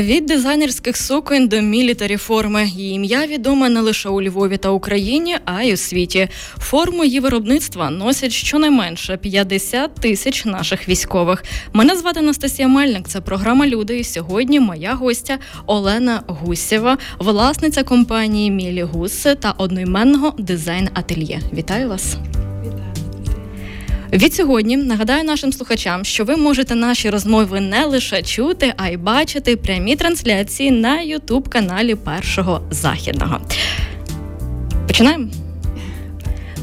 Від дизайнерських суконь до мілітарі форми її ім'я відоме не лише у Львові та Україні, а й у світі. Форму її виробництва носять щонайменше 50 тисяч наших військових. Мене звати Анастасія Мельник. Це програма Люди. І сьогодні моя гостя Олена Гусєва, власниця компанії Miligus та одноіменного дизайн ательє. Вітаю вас. Від сьогодні нагадаю нашим слухачам, що ви можете наші розмови не лише чути, а й бачити прямі трансляції на Ютуб каналі Першого Західного. Починаємо.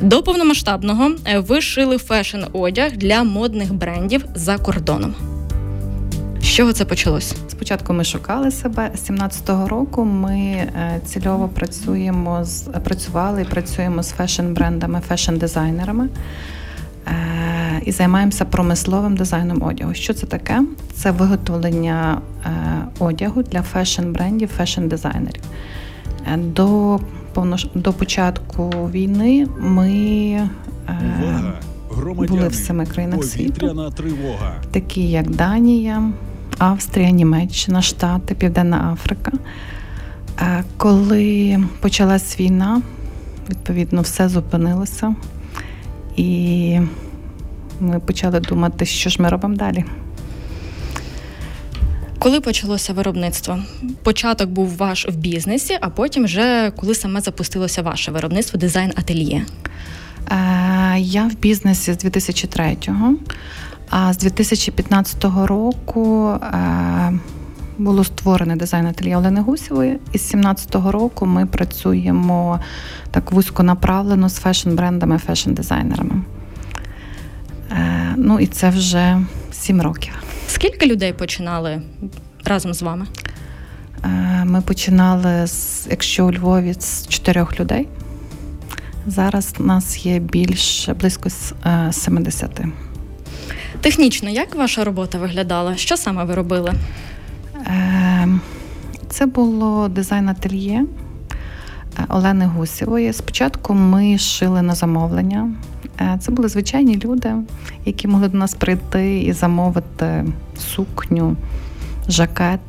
До повномасштабного е, ви шили фешн одяг для модних брендів за кордоном. З чого це почалось? Спочатку ми шукали себе з 17-го року. Ми е, цільово працюємо з працювали і працюємо з фешн-брендами, фешн-дизайнерами. Е, і займаємося промисловим дизайном одягу. Що це таке? Це виготовлення е, одягу для фешн-брендів, фешн-дизайнерів. Е, до до початку війни ми Увага! були в семи країнах світу, такі як Данія, Австрія, Німеччина, Штати, Південна Африка. Коли почалась війна, відповідно, все зупинилося. І ми почали думати, що ж ми робимо далі. Коли почалося виробництво? Початок був ваш в бізнесі, а потім вже коли саме запустилося ваше виробництво дизайн ательє? Е, я в бізнесі з 2003-го, а з 2015 року е, було створене дизайн ательє Олени Гусєвої. І з 17-го року ми працюємо так вузьконаправлено з фешн-брендами, фешн-дизайнерами. Е, ну і це вже сім років. Скільки людей починали разом з вами? Е, ми починали з, якщо у Львові, з чотирьох людей. Зараз у нас є більше близько 70. Е, Технічно, як ваша робота виглядала? Що саме ви робили? Це було дизайн ательє Олени Гусєвої. Спочатку ми шили на замовлення. Е, це були звичайні люди, які могли до нас прийти і замовити сукню, жакет.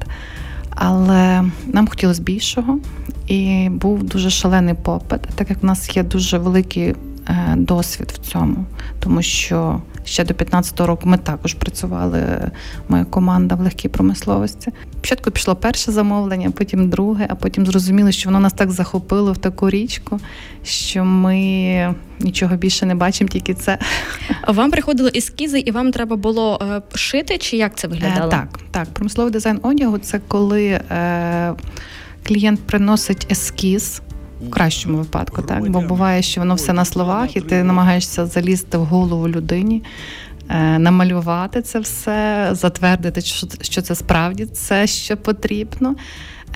Але нам хотілося більшого, і був дуже шалений попит, так як в нас є дуже великий е, досвід в цьому, тому що Ще до 15-го року ми також працювали, моя команда в легкій промисловості. Спочатку пішло перше замовлення, потім друге, а потім зрозуміли, що воно нас так захопило в таку річку, що ми нічого більше не бачимо, тільки це. Вам приходили ескізи, і вам треба було е, шити, чи як це виглядало? Е, так, так. Промисловий дизайн одягу це коли е, клієнт приносить ескіз в кращому випадку, так бо буває, що воно все на словах, і ти намагаєшся залізти в голову людині. Е, намалювати це все, затвердити, що це справді це що потрібно.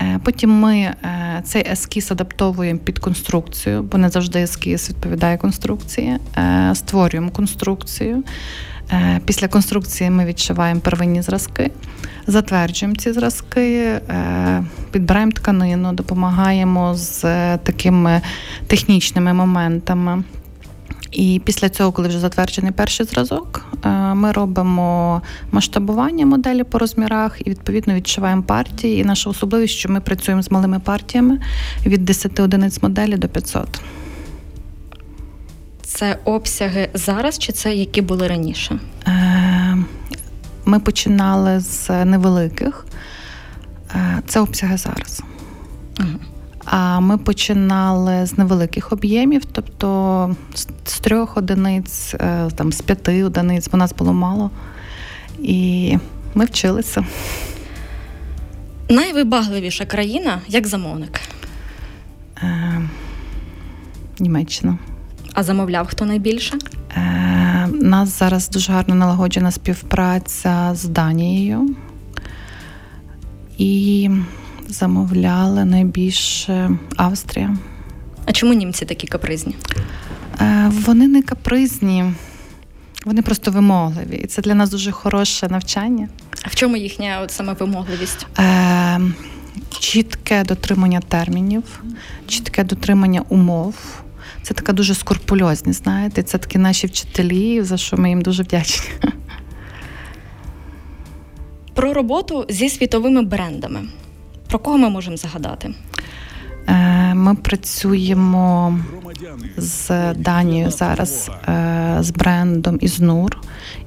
Е, потім ми е, цей ескіз адаптовуємо під конструкцію, бо не завжди ескіз відповідає конструкції. Створюємо конструкцію. Після конструкції ми відшиваємо первинні зразки, затверджуємо ці зразки, е, підбираємо тканину, допомагаємо з е, такими технічними моментами. І після цього, коли вже затверджений перший зразок, е, ми робимо масштабування моделі по розмірах і відповідно відшиваємо партії. І наша особливість, що ми працюємо з малими партіями від 10 одиниць моделі до 500. Це обсяги зараз, чи це які були раніше? Ми починали з невеликих, е, це обсяги зараз. Угу. А ми починали з невеликих об'ємів, тобто з трьох одиниць, е, там з п'яти одиниць, бо нас було мало. І ми вчилися. Найвибагливіша країна як замовник? Е, Німеччина. А замовляв хто найбільше? Е, У нас зараз дуже гарно налагоджена співпраця з Данією. І замовляли найбільше Австрія. А чому німці такі капризні? Е, Вони не капризні, вони просто вимогливі. І це для нас дуже хороше навчання. А в чому їхня от саме вимогливість? Е, Чітке дотримання термінів, чітке дотримання умов. Це така дуже скорпульозність, знаєте, це такі наші вчителі, за що ми їм дуже вдячні. Про роботу зі світовими брендами. Про кого ми можемо загадати? Е, ми працюємо з Данією зараз е, з брендом Ізнур.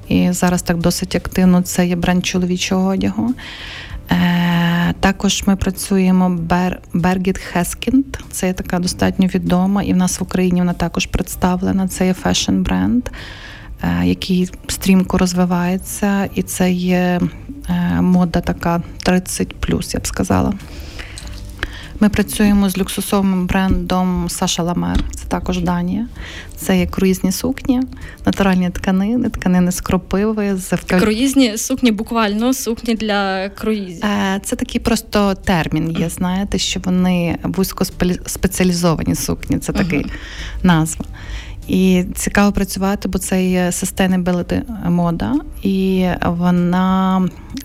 І зараз так досить активно це є бренд чоловічого одягу. Е, також ми працюємо Бер... Бергіт Хескінд. Це є така достатньо відома, і в нас в Україні вона також представлена. Це є фешн бренд, який стрімко розвивається, і це є мода така 30 я б сказала. Ми працюємо з люксусовим брендом Саша Ламер, це також Данія. Це є круїзні сукні, натуральні тканини, тканини з кропиви. з Круїзні сукні, буквально сукні для круїзів. Е, це такий просто термін є, знаєте, що вони вузькоспеціалізовані сукні, це такий uh-huh. назва. І цікаво працювати, бо це є sustainability мода, і вона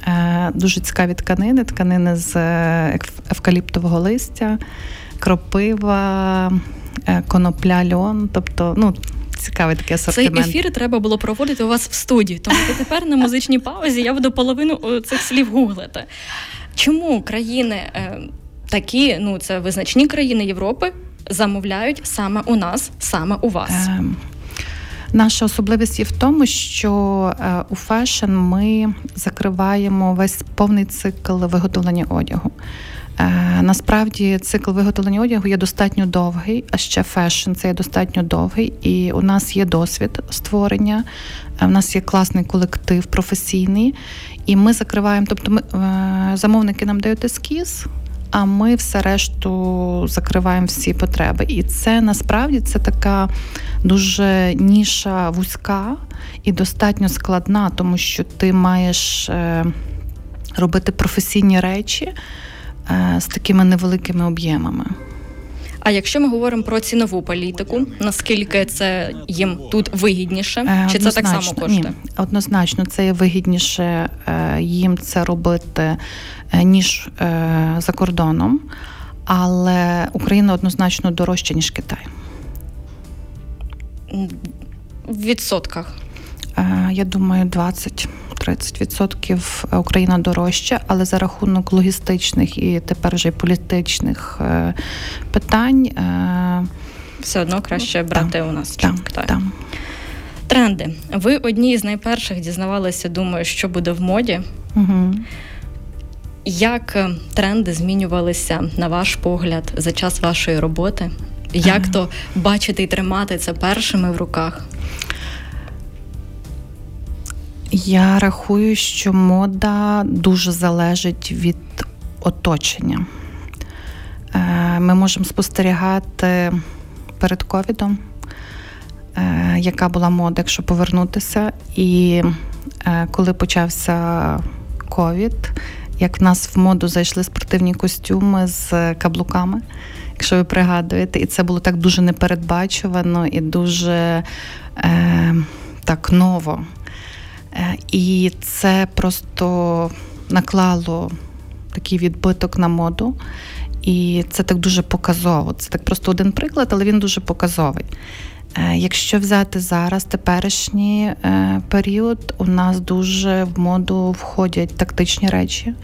е, дуже цікаві тканини, тканини з е, евкаліптового листя, кропива, е, конопля, льон. Тобто, ну. Цікавий такий асортимент. Цей ефір треба було проводити у вас в студії, тому що тепер на музичній паузі я буду половину цих слів гуглити. Чому країни такі, ну це визначні країни Європи, замовляють саме у нас, саме у вас? Е, наша особливість є в тому, що е, у фешн ми закриваємо весь повний цикл виготовлення одягу. Е, насправді цикл виготовлення одягу є достатньо довгий, а ще фешн це є достатньо довгий, і у нас є досвід створення. У нас є класний колектив професійний, і ми закриваємо. Тобто, ми замовники нам дають ескіз, а ми все решту закриваємо всі потреби. І це насправді це така дуже ніша вузька і достатньо складна, тому що ти маєш е, робити професійні речі е, з такими невеликими об'ємами. А якщо ми говоримо про цінову політику, наскільки це їм тут вигідніше? Е, Чи це так само коштує? Ні, Однозначно, це вигідніше їм це робити Е, ніж е, за кордоном, але Україна однозначно дорожча, ніж Китай. В відсотках? Е, я думаю, 20-30% Україна дорожча, але за рахунок логістичних і тепер вже політичних питань. Все одно краще брати там, у нас там, Китай. Там. Тренди. Ви одні з найперших дізнавалися, думаю, що буде в моді. Угу. Як е, тренди змінювалися на ваш погляд за час вашої роботи? Як то бачити і тримати це першими в руках? Я рахую, що мода дуже залежить від оточення. Е, ми можемо спостерігати перед ковідом, е, яка була мода, якщо повернутися. І коли почався ковід, як в нас в моду зайшли спортивні костюми з каблуками, якщо ви пригадуєте, і це було так дуже непередбачувано і дуже е, так ново. Е, І це просто наклало такий відбиток на моду. І це так дуже показово. Це так просто один приклад, але він дуже показовий. Е, якщо взяти зараз теперішній е, період, у нас дуже в моду входять тактичні речі,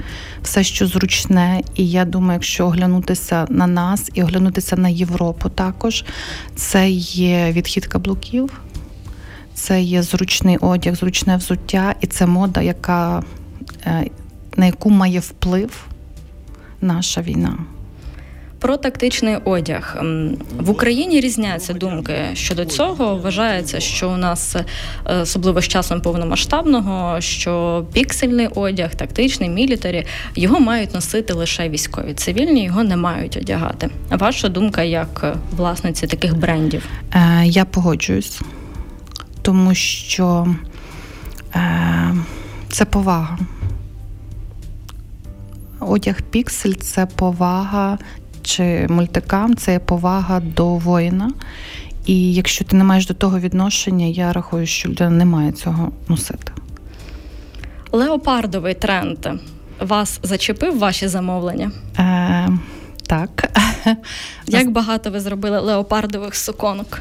все, що зручне, і я думаю, якщо оглянутися на нас і оглянутися на Європу, також це є відхід каблуків, це є зручний одяг, зручне взуття, і це мода, яка е, на яку має вплив наша війна. Про тактичний одяг в Україні різняться думки щодо цього. Вважається, що у нас е, особливо з часом повномасштабного, що піксельний одяг, тактичний, мілітарі його мають носити лише військові. Цивільні його не мають одягати. Ваша думка як е, власниці таких брендів? Я погоджуюсь, тому що е, це повага. Одяг піксель це повага чи мультикам це повага до воїна. І якщо ти не маєш до того відношення, я рахую, що людина не має цього носити. Леопардовий тренд вас зачепив ваші замовлення? Е, Так. Як багато ви зробили леопардових суконок?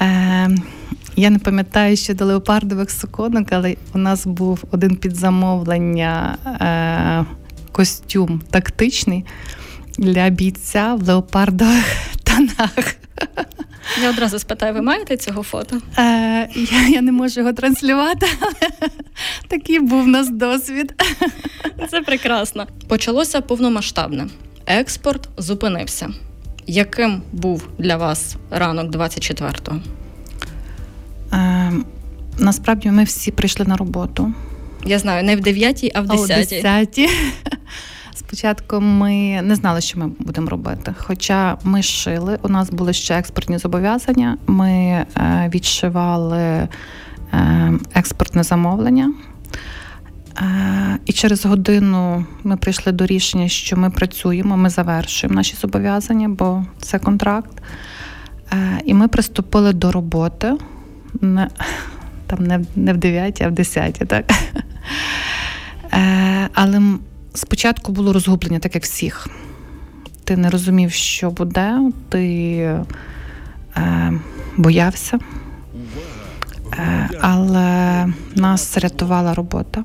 Е, Я не пам'ятаю щодо леопардових суконок, але у нас був один під замовлення е, костюм тактичний для бійця в леопардових тонах. Я одразу спитаю, ви маєте цього фото? Е, Я я не можу його транслювати, але такий був у нас досвід. Це прекрасно. Почалося повномасштабне. Експорт зупинився. Яким був для вас ранок 24-го? Насправді ми всі прийшли на роботу. Я знаю, не в 9, а в 10. А о 10. Спочатку ми не знали, що ми будемо робити. Хоча ми шили, у нас були ще експортні зобов'язання. Ми е, відшивали е, експортне замовлення. Е, і через годину ми прийшли до рішення, що ми працюємо, ми завершуємо наші зобов'язання, бо це контракт. І ми приступили до роботи. Там не, не в 9, а в 10, так? Е, але спочатку було розгублення, так як всіх. Ти не розумів, що буде, ти е, боявся, Е, але нас рятувала робота.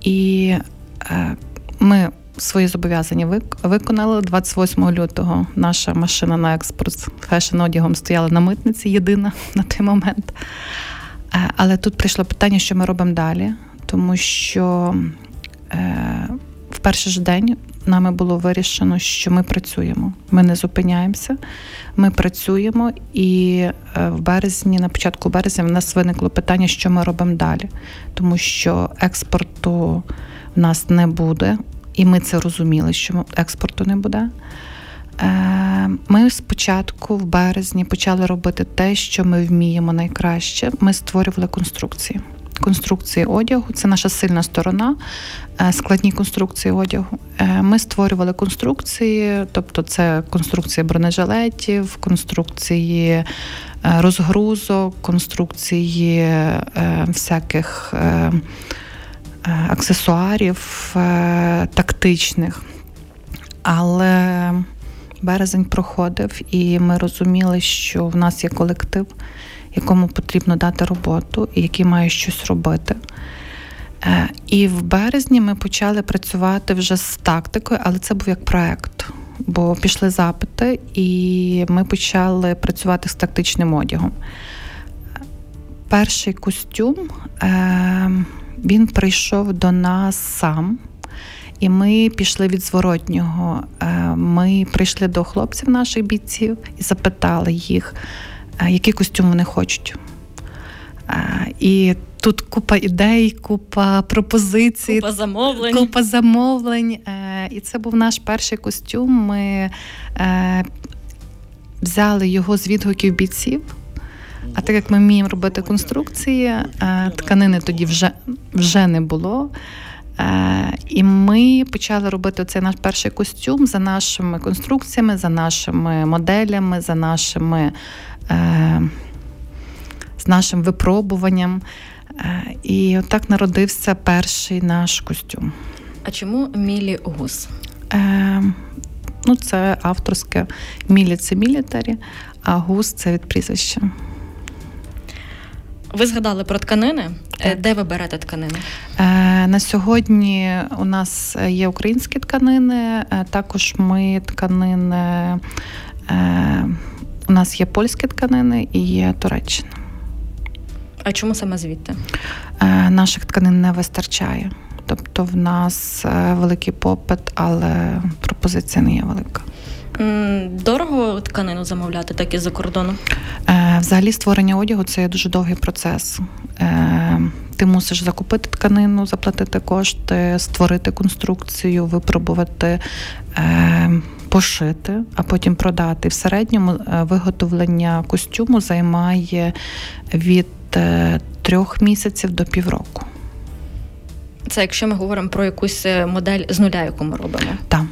І ми свої зобов'язання виконали 28 лютого. Наша машина на експорт з фешн-одягом стояла на митниці, єдина на той момент. Е, але тут прийшло питання, що ми робимо далі, тому що е, в перший ж день нами було вирішено, що ми працюємо. Ми не зупиняємося, ми працюємо, і е, в березні, на початку березня, в нас виникло питання, що ми робимо далі, тому що експорту в нас не буде, і ми це розуміли, що експорту не буде. Е, Ми спочатку в березні почали робити те, що ми вміємо найкраще. Ми створювали конструкції. Конструкції одягу це наша сильна сторона, е, складні конструкції одягу. Е, Ми створювали конструкції, тобто це конструкції бронежилетів, конструкції розгрузок, конструкції всяких аксесуарів тактичних. Але березень проходив, і ми розуміли, що в нас є колектив, якому потрібно дати роботу і який має щось робити. Е, І в березні ми почали працювати вже з тактикою, але це був як проект. Бо пішли запити, і ми почали працювати з тактичним одягом. Перший костюм е, він прийшов до нас сам. І ми пішли від зворотнього. Е, Ми прийшли до хлопців наших бійців і запитали їх, е, який костюм вони хочуть. Е, І тут купа ідей, купа пропозицій, Купа замовлень. купа замовлень. І це був наш перший костюм. Ми взяли його з відгуків бійців. А так як ми вміємо робити конструкції, тканини тоді вже, вже не було. Е, І ми почали робити цей наш перший костюм за нашими конструкціями, за нашими моделями, за нашими е, з нашим випробуванням. Е, І отак народився перший наш костюм. А чому Мілі Гус? Е, Ну, це авторське мілі це мілітарі, а гус це від прізвища. Ви згадали про тканини. Е, Так. Де ви берете тканини? Е, На сьогодні у нас є українські тканини, е, також ми тканини. У нас є польські тканини і є Туреччина. А чому саме звідти? Наших тканин не вистачає. Тобто в нас великий попит, але пропозиція не є велика. Дорого тканину замовляти, так і за кордону. Е, Взагалі створення одягу це дуже довгий процес. Е, Ти мусиш закупити тканину, заплатити кошти, створити конструкцію, випробувати, е, пошити, а потім продати. В середньому е, виготовлення костюму займає від е, трьох місяців до півроку. Це якщо ми говоримо про якусь е, модель з нуля, яку ми робимо. Там.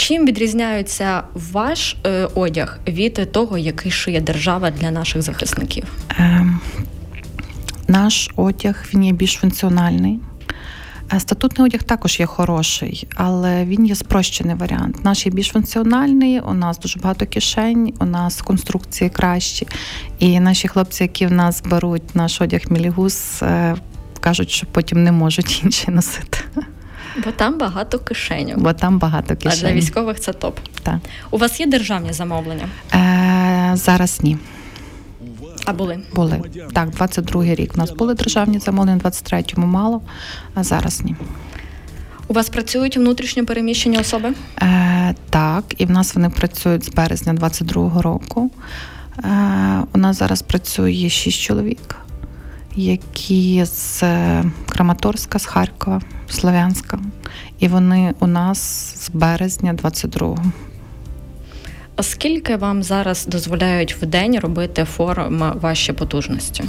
Чим відрізняється ваш е, одяг від того, який шиє держава для наших захисників? Ем, Наш одяг він є більш функціональний. Е, статутний одяг також є хороший, але він є спрощений варіант. Наш є більш функціональний, у нас дуже багато кишень, у нас конструкції кращі. І наші хлопці, які в нас беруть наш одяг мілігус, е, кажуть, що потім не можуть інші носити. Бо там багато кишеньок. Бо там багато кишень. А для військових це топ. Так. У вас є державні замовлення? Е, Зараз ні. А були? Були. Так, 22-й рік. У нас були державні замовлення, 23-му мало, а зараз ні. У вас працюють внутрішньо переміщені особи? Е, Так, і в нас вони працюють з березня 22-го року. Е, У нас зараз працює 6 чоловік, які з Краматорська, з Харкова, Слов'янська. І вони у нас з березня 22-го. А скільки вам зараз дозволяють в день робити форум ваші потужності?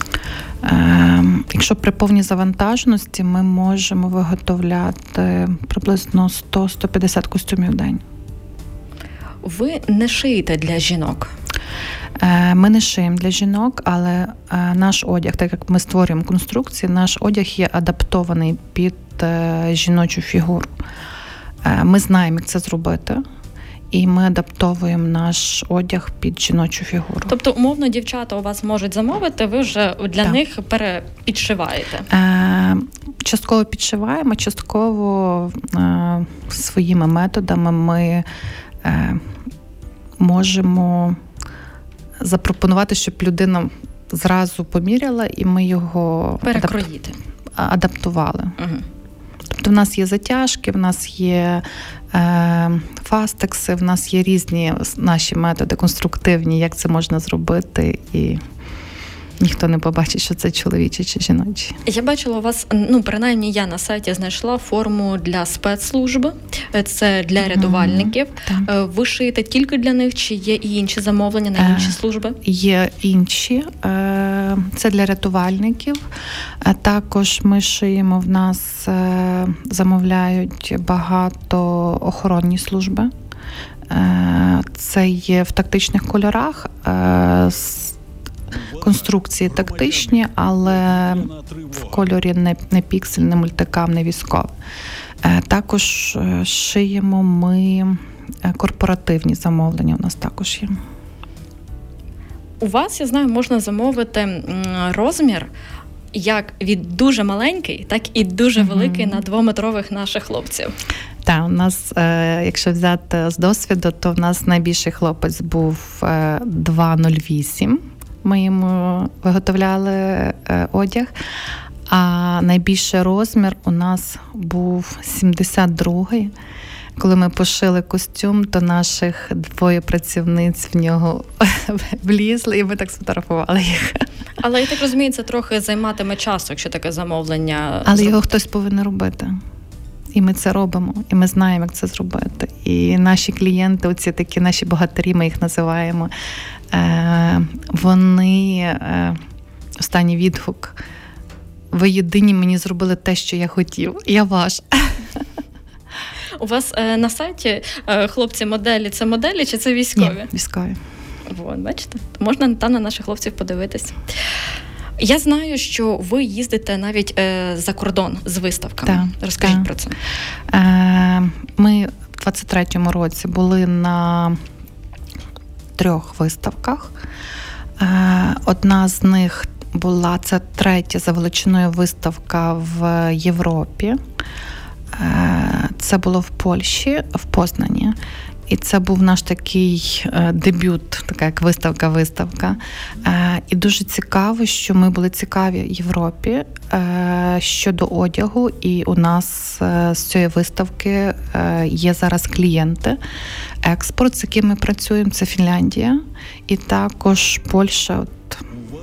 Е, Якщо при повній завантаженості, ми можемо виготовляти приблизно 100-150 костюмів в день. Ви не шиєте для жінок. Е, Ми не шиємо для жінок, але е, наш одяг, так як ми створюємо конструкції, наш одяг є адаптований під е, жіночу фігуру. Ми знаємо, як це зробити, і ми адаптовуємо наш одяг під жіночу фігуру. Тобто, умовно, дівчата у вас можуть замовити, ви вже для Так. них перепідшиваєте. Е, Частково підшиваємо, частково е, своїми методами ми е, можемо запропонувати, щоб людина зразу поміряла, і ми його Перекроїти. адаптували. Угу. Тобто в нас є затяжки, в нас є е, фастекси, в нас є різні наші методи конструктивні, як це можна зробити, і ніхто не побачить, що це чоловічі чи жіночі. Я бачила у вас, ну принаймні я на сайті знайшла форму для спецслужби, це для рятувальників. Е, Ви шиєте тільки для них, чи є і інші замовлення на Е, інші служби? Є інші, е, це для рятувальників. Е, Також ми шиємо в нас, е, замовляють багато охоронні служби. Е, Це є в тактичних кольорах. е, Конструкції тактичні, але в кольорі не, не піксель, не мультикам, не військовий. Е, Також е, шиємо ми е, корпоративні замовлення. У нас також є. У вас, я знаю, можна замовити розмір як від дуже маленький, так і дуже великий на двометрових наших хлопців. Так, у нас, е, якщо взяти з досвіду, то в нас найбільший хлопець був е, 2,08. Ми йому виготовляли е, одяг. А найбільший розмір у нас був 72-й. Коли ми пошили костюм, то наших двоє працівниць в нього влізли, і ми так сфотографували їх. Але я так розумію, це трохи займатиме часу, якщо таке замовлення. Але його хтось повинен робити. І ми це робимо, і ми знаємо, як це зробити. І наші клієнти, оці такі наші богатирі, ми їх називаємо. Е, вони е, останній відгук. Ви єдині мені зробили те, що я хотів. Я ваш. У вас е, на сайті е, хлопці моделі це моделі чи це військові? Ні, військові. От, бачите, можна там на наших хлопців подивитись. Я знаю, що ви їздите навіть е, за кордон з виставками. Так, Розкажіть так. про це. Е, Ми в 23-му році були на трьох виставках. Е, Одна з них була це третя за величиною виставка в Європі. Е, Це було в Польщі, в Познані. І це був наш такий е, дебют, така як виставка-виставка. Е, І дуже цікаво, що ми були цікаві Європі е, щодо одягу. І у нас з цієї виставки є зараз клієнти. Експорт, з яким ми працюємо, це Фінляндія, і також Польща. От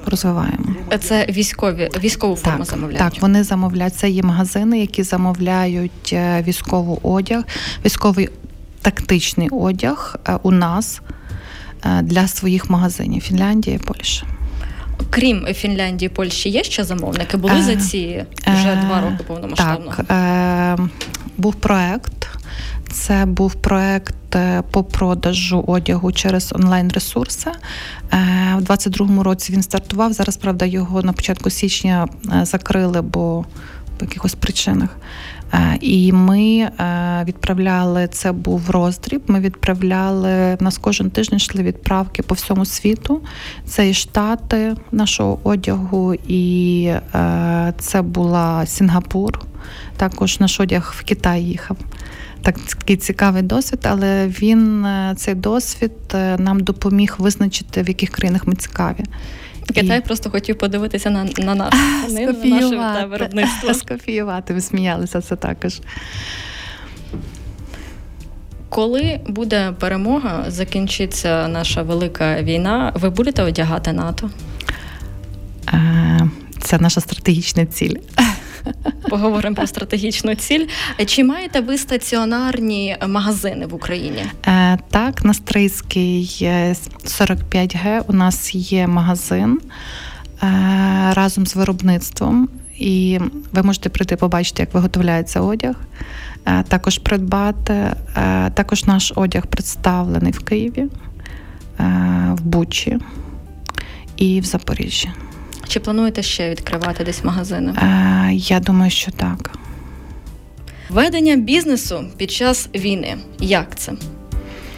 розвиваємо. Це військові військову форму Так, замовляють. так, вони замовляють. Це є магазини, які замовляють військовий одяг, військовий тактичний одяг е, у нас е, для своїх магазинів Фінляндія і Польща. Крім Фінляндії, Польщі, є ще замовники? Були Е, за ці вже два роки повномасштабно? Так, був проект. Це був проект по продажу одягу через онлайн-ресурси. У 22-му році він стартував. Зараз, правда, його на початку січня закрили, бо по якихось причинах. Е, і ми е, відправляли це був роздріб. Ми відправляли в нас кожен тиждень йшли відправки по всьому світу. Це і штати нашого одягу, і е, це була Сінгапур. Також наш одяг в Китай їхав. Такий цікавий досвід, але він цей досвід нам допоміг визначити, в яких країнах ми цікаві. Китай і... просто хотів подивитися на на нас, на наше виробництво. Скопіювати, ви сміялися це також. Коли буде перемога, закінчиться наша велика війна, ви будете одягати НАТО? Е, це наша стратегічна ціль. Поговоримо про стратегічну ціль. Чи маєте ви стаціонарні магазини в Україні? Е, Так, на Стрийській 45Г у нас є магазин е, разом з виробництвом, і ви можете прийти побачити, як виготовляється одяг. Е, також придбати. Е, також наш одяг представлений в Києві, е, в Бучі і в Запоріжжі. Чи плануєте ще відкривати десь магазини? Е, Я думаю, що так. Ведення бізнесу під час війни. Як це?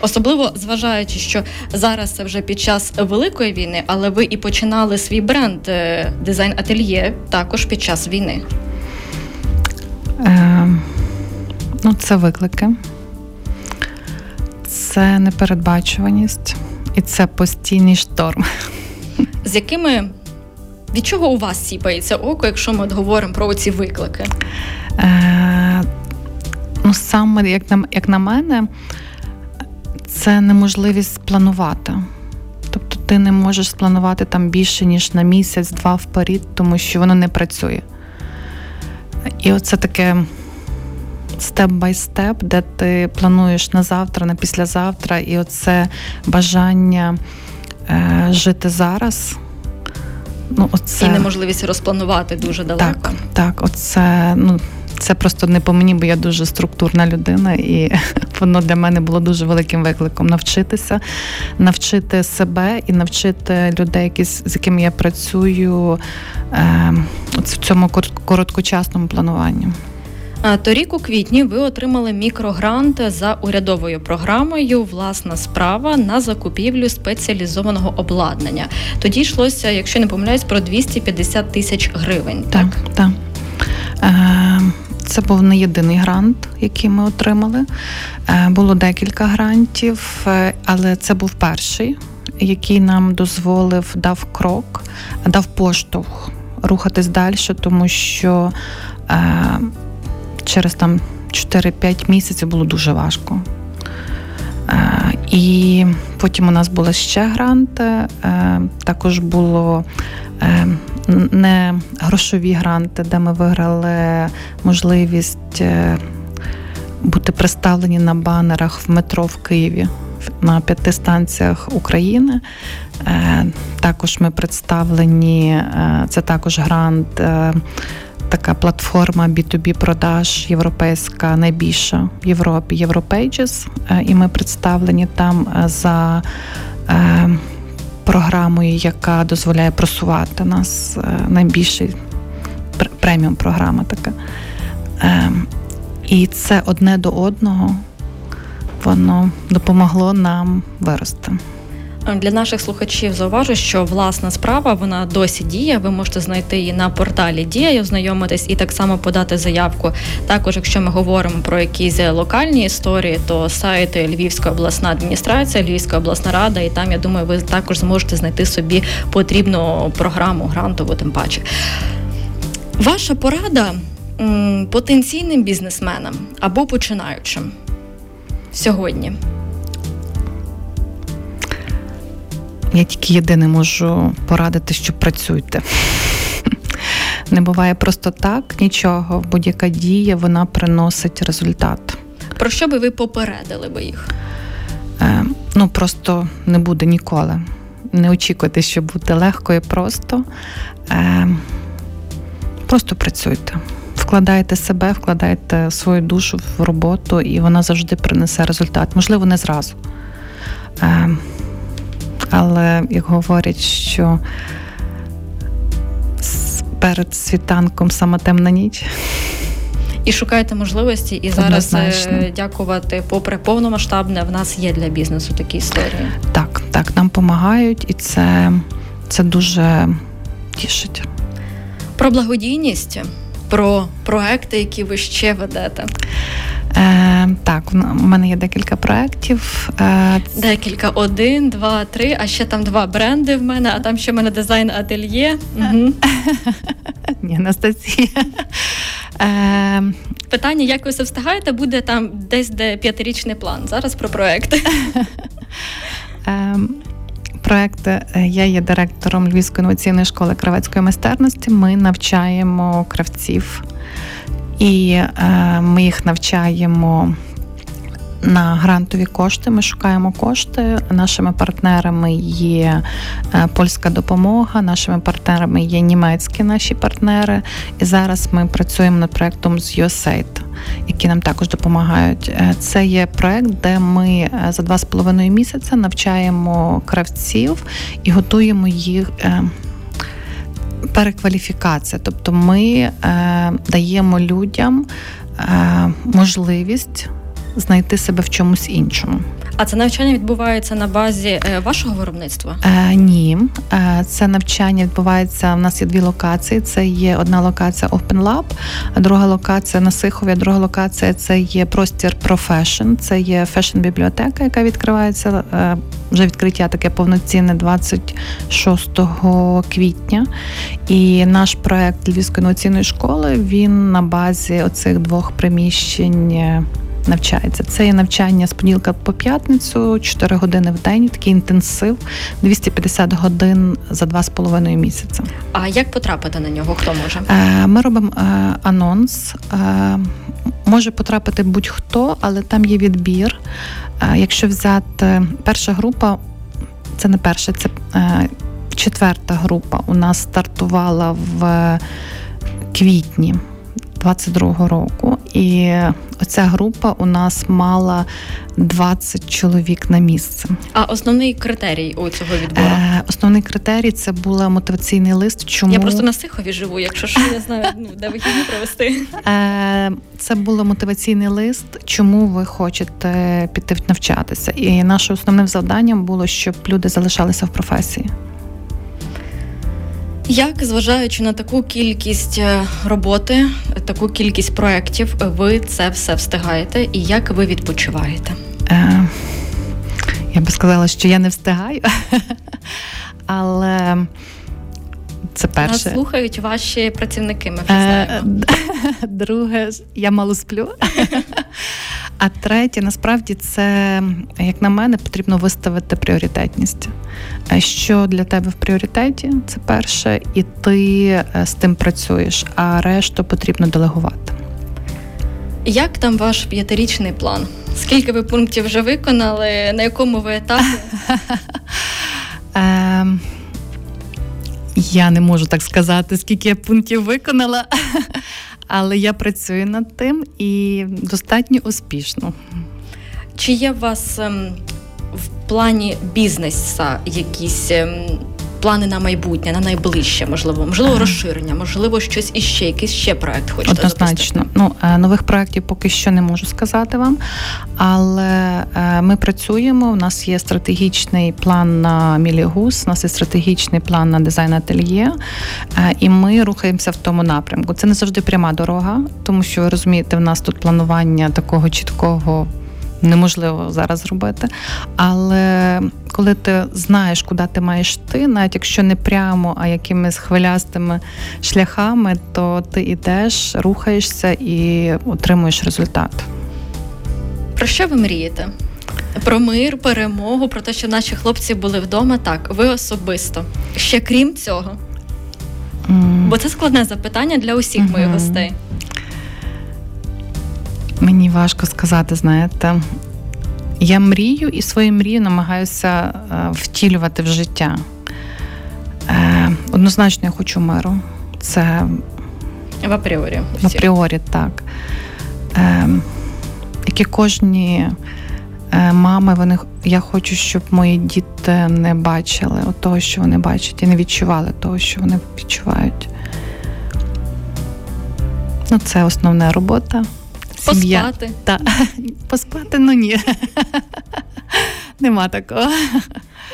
Особливо зважаючи, що зараз це вже під час великої війни, але ви і починали свій бренд е, дизайн ательє також під час війни. Е, Ну, це виклики, це непередбачуваність і це постійний шторм. З якими від чого у вас сіпається око, якщо ми говоримо про ці виклики? Е, Ну, саме як на як на мене, це неможливість планувати. Тобто ти не можеш спланувати там більше, ніж на місяць-два вперед, тому що воно не працює. І оце таке step-by-step, де ти плануєш на завтра, на післязавтра, і оце бажання е, жити зараз. Ну, оце... І неможливість розпланувати дуже далеко. Так, так, оце ну. Це просто не по мені, бо я дуже структурна людина, і воно для мене було дуже великим викликом навчитися, навчити себе і навчити людей, які, з якими я працюю е, в цьому короткочасному плануванні. Торік у квітні ви отримали мікрогрант за урядовою програмою Власна справа на закупівлю спеціалізованого обладнання. Тоді йшлося, якщо не помиляюсь, про 250 тисяч гривень. Так, так. Е, це був не єдиний грант, який ми отримали. Е, було декілька грантів, е, але це був перший, який нам дозволив, дав крок, дав поштовх рухатись далі, тому що через там 4-5 місяців було дуже важко. Е, і потім у нас були ще гранти, е, також було е, не грошові гранти, де ми виграли можливість бути представлені на банерах в метро в Києві на п'яти станціях України. Також ми представлені, це також грант така платформа B2B продаж європейська, найбільша в Європі Європейджес. І ми представлені там е, за е, програмою, яка дозволяє просувати нас. Е, найбільший преміум програма така. І це одне до одного воно допомогло нам вирости. Для наших слухачів зауважу, що власна справа вона досі діє. Ви можете знайти її на порталі Дія ознайомитись і так само подати заявку. Також, якщо ми говоримо про якісь локальні історії, то сайт Львівська обласна адміністрація, Львівська обласна рада, і там я думаю, ви також зможете знайти собі потрібну програму грантову. Тим паче, ваша порада потенційним бізнесменам або починаючим сьогодні. Я тільки єдине можу порадити, що працюйте. Не буває просто так, нічого. Будь-яка дія вона приносить результат. Про що би ви попередили би їх? Е, Ну просто не буде ніколи. Не очікуйте, що буде легко і просто. Е, Просто працюйте, вкладайте себе, вкладайте свою душу в роботу, і вона завжди принесе результат. Можливо, не зразу. Е, але як говорять, що перед світанком сама темна ніч. І шукаєте можливості, і зараз е, дякувати, попри повномасштабне, в нас є для бізнесу такі історії. Так, так, нам допомагають, і це, це дуже тішить. Про благодійність, про проекти, які ви ще ведете. Е, Так, у мене є декілька проєктів. Е, Декілька, один, два, три, а ще там два бренди в мене, а там ще в мене дизайн ательє. Угу. Ні, Анастасія. Е, Питання, як ви все встигаєте, буде там десь де п'ятирічний план. Зараз про проекти. Е, проекти я є директором Львівської інноваційної школи кравецької майстерності. Ми навчаємо кравців і е, ми їх навчаємо. На грантові кошти ми шукаємо кошти. Нашими партнерами є е, польська допомога, нашими партнерами є німецькі наші партнери. І зараз ми працюємо над проектом з USAID, які нам також допомагають. Е, це є проект, де ми е, за два з половиною місяця навчаємо кравців і готуємо їх перекваліфікація. Тобто ми е, даємо людям е, можливість знайти себе в чомусь іншому. А це навчання відбувається на базі е, вашого виробництва? Е, Ні, е, це навчання відбувається. У нас є дві локації. Це є одна локація Open Lab, а друга локація на Сихові. а Друга локація це є простір Profession, Це є фешн-бібліотека, яка відкривається е, вже відкриття таке повноцінне 26 квітня. І наш проект Львівської інноваційної школи він на базі оцих двох приміщень навчається. Це є навчання з понеділка по п'ятницю, 4 години в день, такий інтенсив, 250 годин за 2,5 місяця. А як потрапити на нього? Хто може? Е, ми робимо е, анонс. Е, може потрапити будь-хто, але там є відбір. Якщо взяти перша група, це не перша, це четверта група. У нас стартувала в квітні 22-го року, і оця група у нас мала 20 чоловік на місце. А основний критерій у цього відбору? Е, Основний критерій це був мотиваційний лист. Чому я просто на Сихові живу, якщо що я знаю, ну де вихідні провести. Е, Це був мотиваційний лист, чому ви хочете піти навчатися. І нашим основним завданням було, щоб люди залишалися в професії. Як, зважаючи на таку кількість е, роботи, таку кількість проєктів, ви це все встигаєте і як ви відпочиваєте? Е, Я би сказала, що я не встигаю, але це перше. Нас слухають ваші працівники. Ми вже е, знаємо. Друге, я мало сплю. А третє, насправді, це, як на мене, потрібно виставити пріоритетність. Е, що для тебе в пріоритеті? Це перше, і ти е, з тим працюєш, а решту потрібно делегувати. Як там ваш п'ятирічний план? Скільки ви пунктів вже виконали? На якому ви етапі? Ем, я не можу так сказати, скільки я пунктів виконала, але я працюю над тим і достатньо успішно. Чи є у вас ем, в плані бізнесу якісь ем, плани на майбутнє, на найближче, можливо, можливо, розширення, можливо, щось іще, якийсь ще проект хочете Однозначно. Ну е, нових проєктів поки що не можу сказати вам, але е, ми працюємо. У нас є стратегічний план на Мілігус, у нас є стратегічний план на дизайн ательє, е, і ми рухаємося в тому напрямку. Це не завжди пряма дорога, тому що ви розумієте, в нас тут планування такого чіткого неможливо зараз зробити. Але коли ти знаєш, куди ти маєш йти, навіть якщо не прямо, а якимись хвилястими шляхами, то ти йдеш, рухаєшся і отримуєш результат. Про що ви мрієте? Про мир, перемогу, про те, що наші хлопці були вдома. Так, ви особисто. Ще крім цього. Mm. Бо це складне запитання для усіх mm-hmm. моїх гостей. Мені важко сказати, знаєте. Я мрію і свою мрію намагаюся е, втілювати в життя. Е, однозначно, я хочу миру. Це В апріорі. В апріорі, так. Е, Які кожні мами, вони я хочу, щоб мої діти не бачили того, що вони бачать, і не відчували того, що вони відчувають. Ну, це основна робота. Сім'я. Поспати. Так. Поспати, ну ні. Нема такого.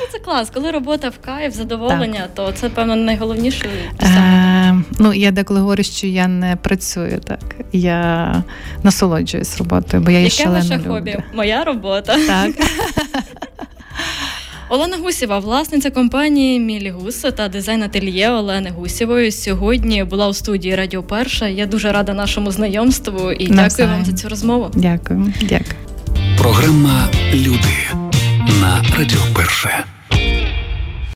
Ну, Це клас. Коли робота в кайф, задоволення, так. то це, певно, найголовніше. Е, Ну, я деколи говорю, що я не працюю так. Я насолоджуюсь роботою, бо я її Яке ваше люблю. хобі? Моя робота. Так. Олена Гусєва, власниця компанії Мілі Гус та дизайн ательє Олени Гусєвої сьогодні була у студії Радіо Перша. Я дуже рада нашому знайомству і Навзаєм. дякую вам за цю розмову. Дякую, дякую. Програма Люди на Радіо Перше.